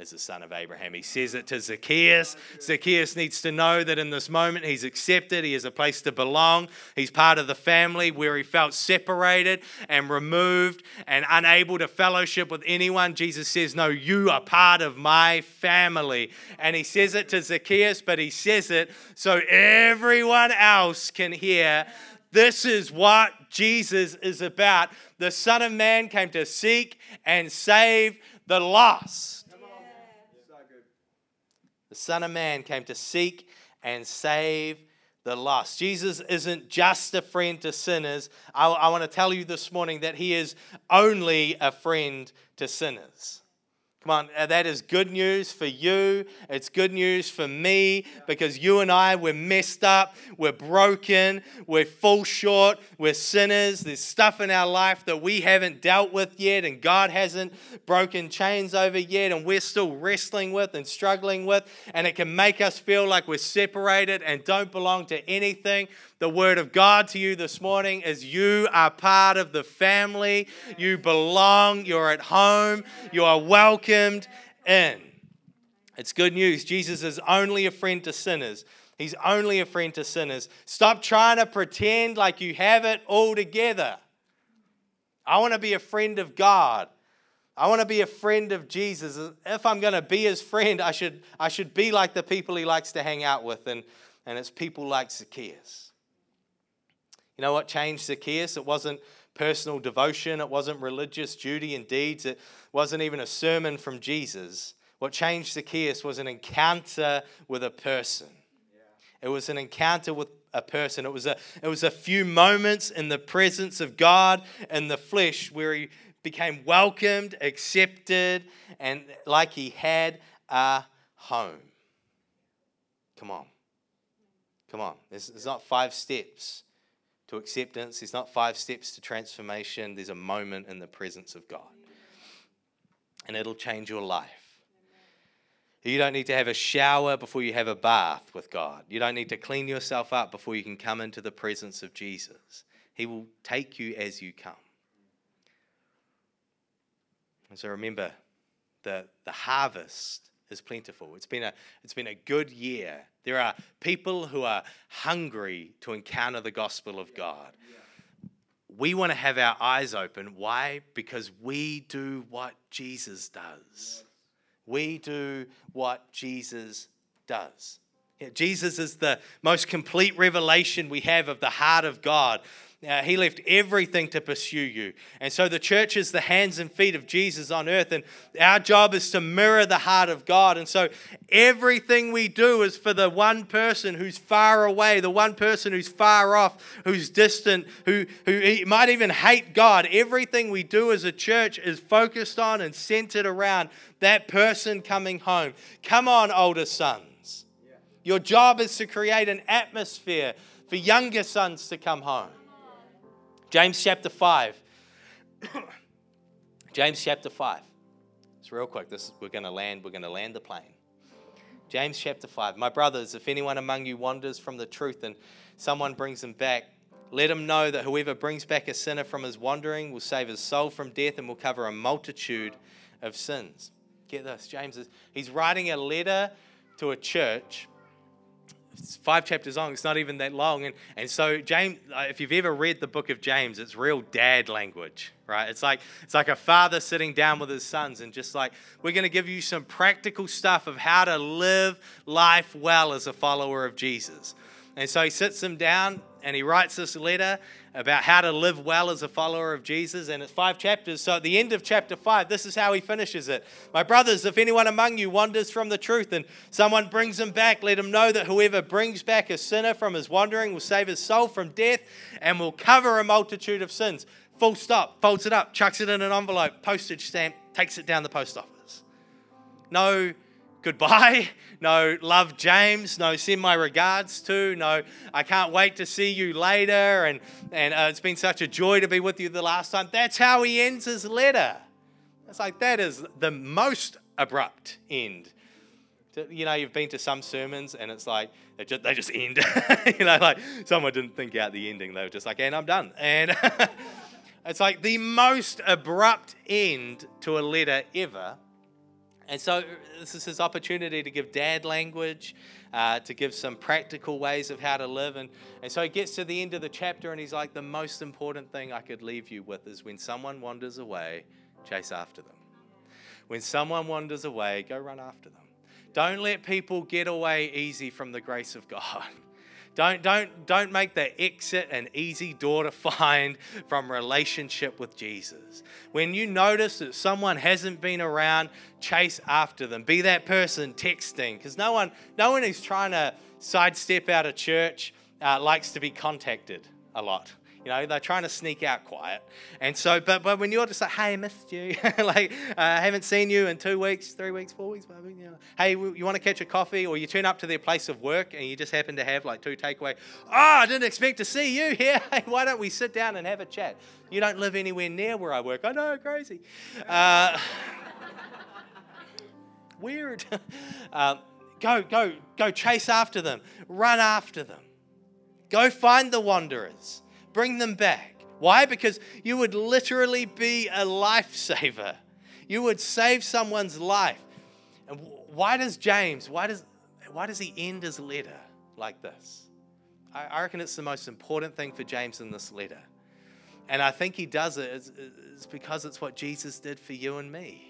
S1: is the son of Abraham. He says it to Zacchaeus. Zacchaeus needs to know that in this moment he's accepted, he has a place to belong, he's part of the family where he felt separated and removed and unable to fellowship with anyone. Jesus says, No, you are part of my family. And he says it to Zacchaeus, but he says it so everyone else can hear. This is what Jesus is about. The Son of Man came to seek and save the lost. The Son of Man came to seek and save the lost. Jesus isn't just a friend to sinners. I, I want to tell you this morning that he is only a friend to sinners. Come on, uh, that is good news for you. It's good news for me because you and I, we're messed up, we're broken, we're full short, we're sinners. There's stuff in our life that we haven't dealt with yet, and God hasn't broken chains over yet, and we're still wrestling with and struggling with. And it can make us feel like we're separated and don't belong to anything. The word of God to you this morning is you are part of the family. You belong. You're at home. You are welcomed in. It's good news. Jesus is only a friend to sinners. He's only a friend to sinners. Stop trying to pretend like you have it all together. I want to be a friend of God. I want to be a friend of Jesus. If I'm going to be his friend, I should, I should be like the people he likes to hang out with, and, and it's people like Zacchaeus. You know what changed Zacchaeus? It wasn't personal devotion, it wasn't religious duty and deeds, it wasn't even a sermon from Jesus. What changed Zacchaeus was an encounter with a person. It was an encounter with a person. It was a, it was a few moments in the presence of God in the flesh where he became welcomed, accepted, and like he had a home. Come on. Come on. There's, there's not five steps to acceptance. There's not five steps to transformation. There's a moment in the presence of God. And it'll change your life. You don't need to have a shower before you have a bath with God. You don't need to clean yourself up before you can come into the presence of Jesus. He will take you as you come. And so remember, the, the harvest is plentiful. It's been a, it's been a good year. There are people who are hungry to encounter the gospel of God. We want to have our eyes open. Why? Because we do what Jesus does. We do what Jesus does. Jesus is the most complete revelation we have of the heart of God. Uh, he left everything to pursue you. And so the church is the hands and feet of Jesus on earth. And our job is to mirror the heart of God. And so everything we do is for the one person who's far away, the one person who's far off, who's distant, who, who might even hate God. Everything we do as a church is focused on and centered around that person coming home. Come on, older sons. Your job is to create an atmosphere for younger sons to come home. James chapter 5. James chapter 5. It's real quick. This we're going to land. We're going to land the plane. James chapter 5. My brothers, if anyone among you wanders from the truth and someone brings him back, let him know that whoever brings back a sinner from his wandering will save his soul from death and will cover a multitude of sins. Get this, James is he's writing a letter to a church it's five chapters long. It's not even that long. And, and so, James, uh, if you've ever read the book of James, it's real dad language, right? It's like, it's like a father sitting down with his sons and just like, we're going to give you some practical stuff of how to live life well as a follower of Jesus. And so he sits them down and he writes this letter about how to live well as a follower of Jesus. And it's five chapters. So at the end of chapter five, this is how he finishes it. My brothers, if anyone among you wanders from the truth and someone brings him back, let him know that whoever brings back a sinner from his wandering will save his soul from death and will cover a multitude of sins. Full stop, folds it up, chucks it in an envelope, postage stamp, takes it down the post office. No goodbye. No, love James. No, send my regards to. No, I can't wait to see you later. And, and uh, it's been such a joy to be with you the last time. That's how he ends his letter. It's like that is the most abrupt end. You know, you've been to some sermons and it's like they just, they just end. you know, like someone didn't think out the ending. They were just like, and I'm done. And it's like the most abrupt end to a letter ever and so this is his opportunity to give dad language, uh, to give some practical ways of how to live. And, and so he gets to the end of the chapter and he's like, the most important thing I could leave you with is when someone wanders away, chase after them. When someone wanders away, go run after them. Don't let people get away easy from the grace of God. Don't, don't, don't make the exit an easy door to find from relationship with Jesus. When you notice that someone hasn't been around, chase after them. Be that person texting, because no one, no one who's trying to sidestep out of church uh, likes to be contacted a lot. You know, they're trying to sneak out quiet. And so, but, but when you're just like, hey, I missed you. like, uh, I haven't seen you in two weeks, three weeks, four weeks, maybe. You know. Hey, you want to catch a coffee? Or you turn up to their place of work and you just happen to have like two takeaway. Oh, I didn't expect to see you here. Hey, why don't we sit down and have a chat? You don't live anywhere near where I work. I know, crazy. Uh, weird. Uh, go, go, go chase after them. Run after them. Go find the wanderers. Bring them back. Why? Because you would literally be a lifesaver. You would save someone's life. And why does James, why does, why does he end his letter like this? I reckon it's the most important thing for James in this letter. And I think he does it is because it's what Jesus did for you and me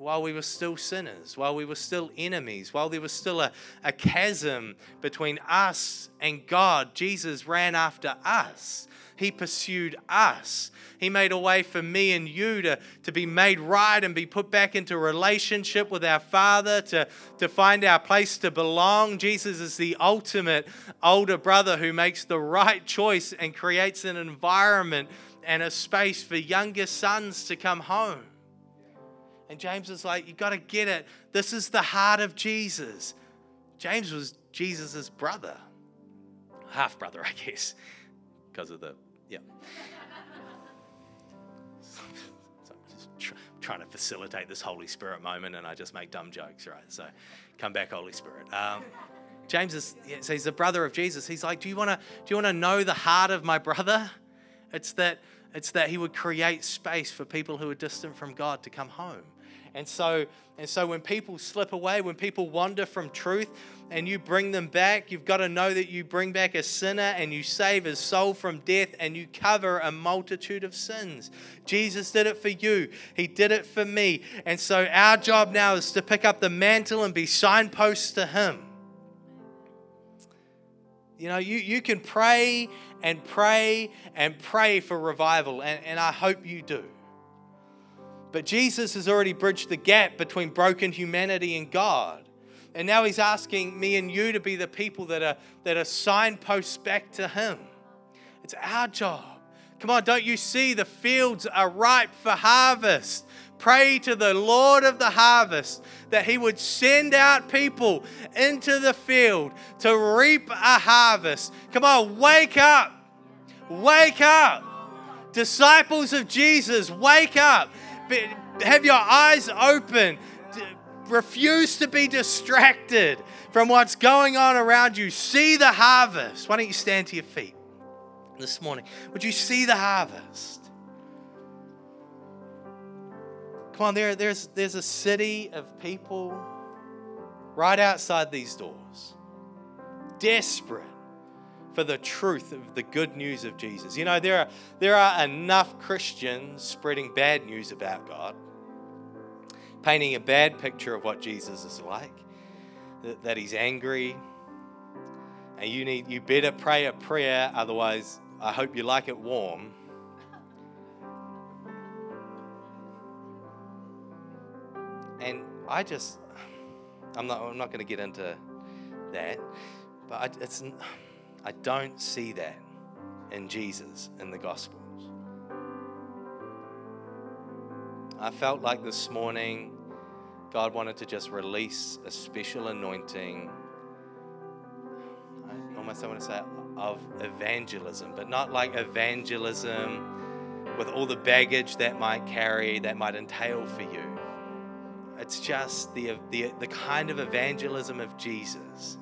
S1: while we were still sinners, while we were still enemies, while there was still a, a chasm between us and God, Jesus ran after us. He pursued us. He made a way for me and you to, to be made right and be put back into relationship with our Father, to, to find our place to belong. Jesus is the ultimate older brother who makes the right choice and creates an environment and a space for younger sons to come home. And James is like, you got to get it. This is the heart of Jesus. James was Jesus' brother, half brother, I guess, because of the, yeah. so I'm just tr- trying to facilitate this Holy Spirit moment, and I just make dumb jokes, right? So come back, Holy Spirit. Um, James is, so he's the brother of Jesus. He's like, do you want to, do you want to know the heart of my brother? It's that It's that He would create space for people who are distant from God to come home. And so, and so when people slip away, when people wander from truth, and you bring them back, you've got to know that you bring back a sinner and you save his soul from death and you cover a multitude of sins. Jesus did it for you, He did it for me. And so our job now is to pick up the mantle and be signposts to Him. You know, you, you can pray and pray and pray for revival, and, and I hope you do. But Jesus has already bridged the gap between broken humanity and God. And now he's asking me and you to be the people that are, that are signposts back to him. It's our job. Come on, don't you see the fields are ripe for harvest? Pray to the Lord of the harvest that he would send out people into the field to reap a harvest. Come on, wake up. Wake up. Disciples of Jesus, wake up. Have your eyes open refuse to be distracted from what's going on around you. See the harvest. Why don't you stand to your feet this morning? Would you see the harvest? Come on, there, there's, there's a city of people right outside these doors, desperate for the truth of the good news of Jesus. You know, there are, there are enough Christians spreading bad news about God painting a bad picture of what Jesus is like, that, that he's angry. And you need you better pray a prayer, otherwise I hope you like it warm. And I just I'm not I'm not going to get into that, but I, it's I don't see that in Jesus in the gospel. I felt like this morning God wanted to just release a special anointing. I almost I want to say of evangelism, but not like evangelism with all the baggage that might carry, that might entail for you. It's just the, the, the kind of evangelism of Jesus,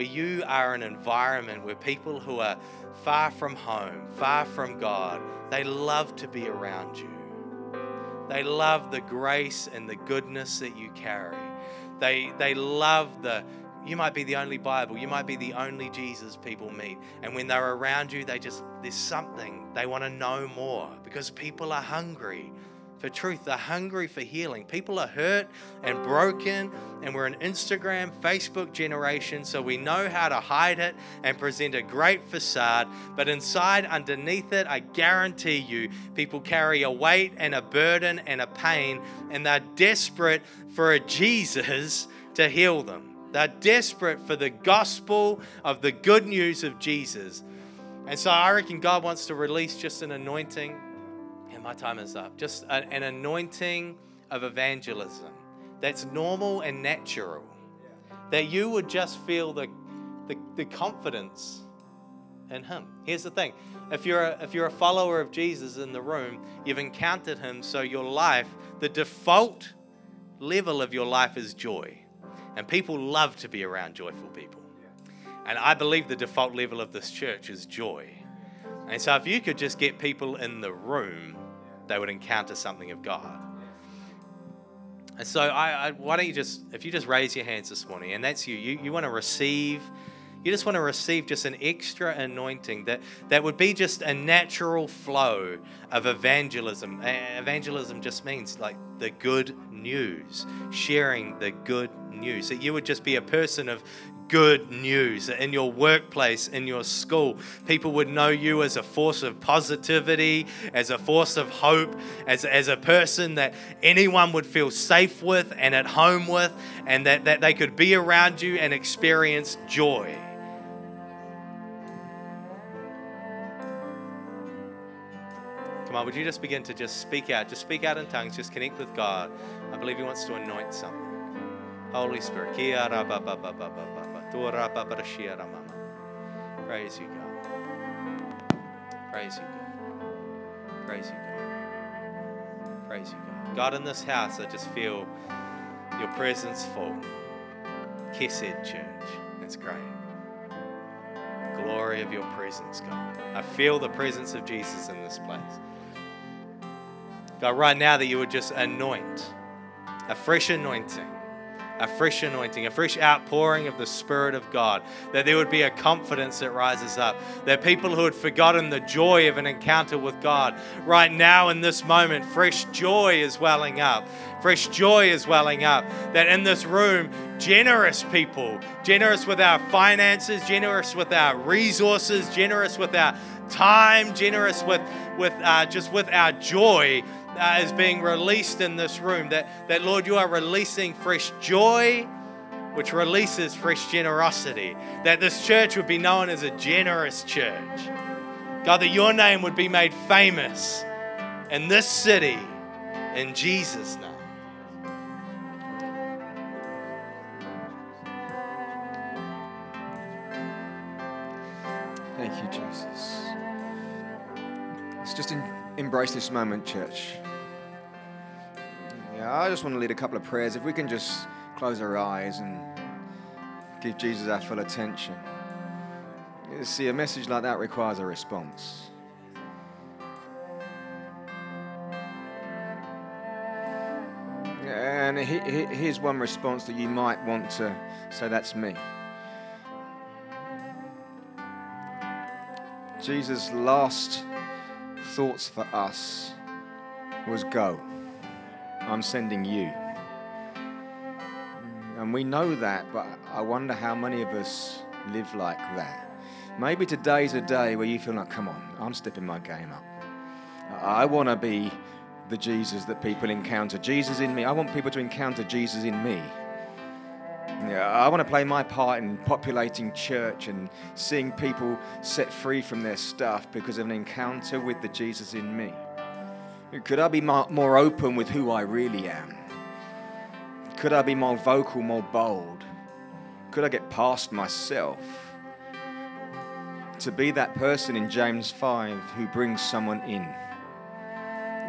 S1: where you are an environment where people who are far from home, far from God, they love to be around you. They love the grace and the goodness that you carry. They, they love the, you might be the only Bible, you might be the only Jesus people meet. And when they're around you, they just, there's something, they want to know more because people are hungry for truth. They're hungry for healing. People are hurt and broken, and we're an Instagram, Facebook generation, so we know how to hide it and present a great facade. But inside, underneath it, I guarantee you, people carry a weight and a burden and a pain, and they're desperate for a Jesus to heal them. They're desperate for the gospel of the good news of Jesus. And so I reckon God wants to release just an anointing my time is up. Just an anointing of evangelism that's normal and natural. That you would just feel the, the, the confidence in Him. Here's the thing if you're, a, if you're a follower of Jesus in the room, you've encountered Him, so your life, the default level of your life is joy. And people love to be around joyful people. And I believe the default level of this church is joy. And so if you could just get people in the room they would encounter something of God. And so, I, I, why don't you just, if you just raise your hands this morning, and that's you, you, you want to receive, you just want to receive just an extra anointing that, that would be just a natural flow of evangelism. Evangelism just means like the good news, sharing the good news. That you would just be a person of good news. In your workplace, in your school, people would know you as a force of positivity, as a force of hope, as, as a person that anyone would feel safe with and at home with, and that, that they could be around you and experience joy. Come on, would you just begin to just speak out? Just speak out in tongues, just connect with God. I believe He wants to anoint something. Holy Spirit. Praise you, God. Praise you, God. Praise you, God. Praise you, God. God, in this house, I just feel your presence full. Kesed Church. That's great. glory of your presence, God. I feel the presence of Jesus in this place. God, right now that you would just anoint, a fresh anointing a fresh anointing, a fresh outpouring of the Spirit of God, that there would be a confidence that rises up, that people who had forgotten the joy of an encounter with God, right now in this moment, fresh joy is welling up. Fresh joy is welling up. That in this room, generous people, generous with our finances, generous with our resources, generous with our time, generous with, with uh, just with our joy, uh, is being released in this room. That, that, Lord, you are releasing fresh joy, which releases fresh generosity. That this church would be known as a generous church. God, that your name would be made famous in this city in Jesus' name.
S2: Thank you, Jesus. Let's just embrace this moment, church. Yeah, I just want to lead a couple of prayers. If we can just close our eyes and give Jesus our full attention. You see, a message like that requires a response. And here's one response that you might want to say, That's me. Jesus' last thoughts for us was go. I'm sending you. And we know that, but I wonder how many of us live like that. Maybe today's a day where you feel like, come on, I'm stepping my game up. I want to be the Jesus that people encounter. Jesus in me. I want people to encounter Jesus in me. Yeah, I want to play my part in populating church and seeing people set free from their stuff because of an encounter with the Jesus in me. Could I be more open with who I really am? Could I be more vocal, more bold? Could I get past myself to be that person in James 5 who brings someone in?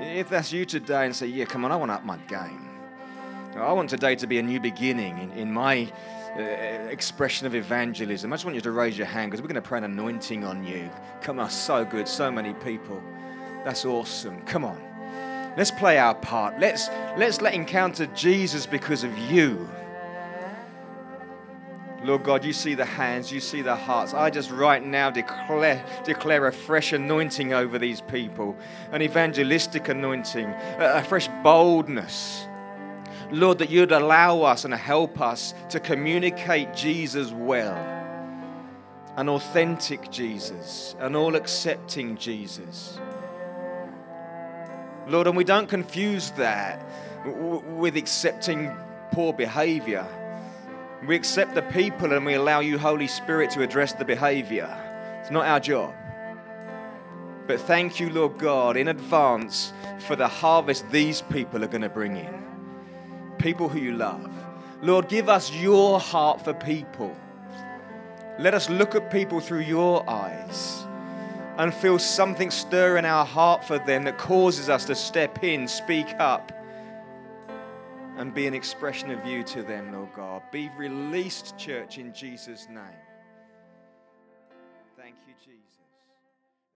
S2: If that's you today and say, Yeah, come on, I want to up my game. I want today to be a new beginning in, in my uh, expression of evangelism. I just want you to raise your hand because we're going to pray an anointing on you. Come on, so good, so many people. That's awesome. Come on. Let's play our part. Let's, let's let encounter Jesus because of you. Lord God, you see the hands, you see the hearts. I just right now declare, declare a fresh anointing over these people, an evangelistic anointing, a, a fresh boldness. Lord, that you'd allow us and help us to communicate Jesus well, an authentic Jesus, an all accepting Jesus. Lord, and we don't confuse that with accepting poor behavior. We accept the people and we allow you, Holy Spirit, to address the behavior. It's not our job. But thank you, Lord God, in advance for the harvest these people are going to bring in. People who you love. Lord, give us your heart for people. Let us look at people through your eyes and feel something stir in our heart for them that causes us to step in, speak up, and be an expression of you to them, Lord God. Be released, church, in Jesus' name.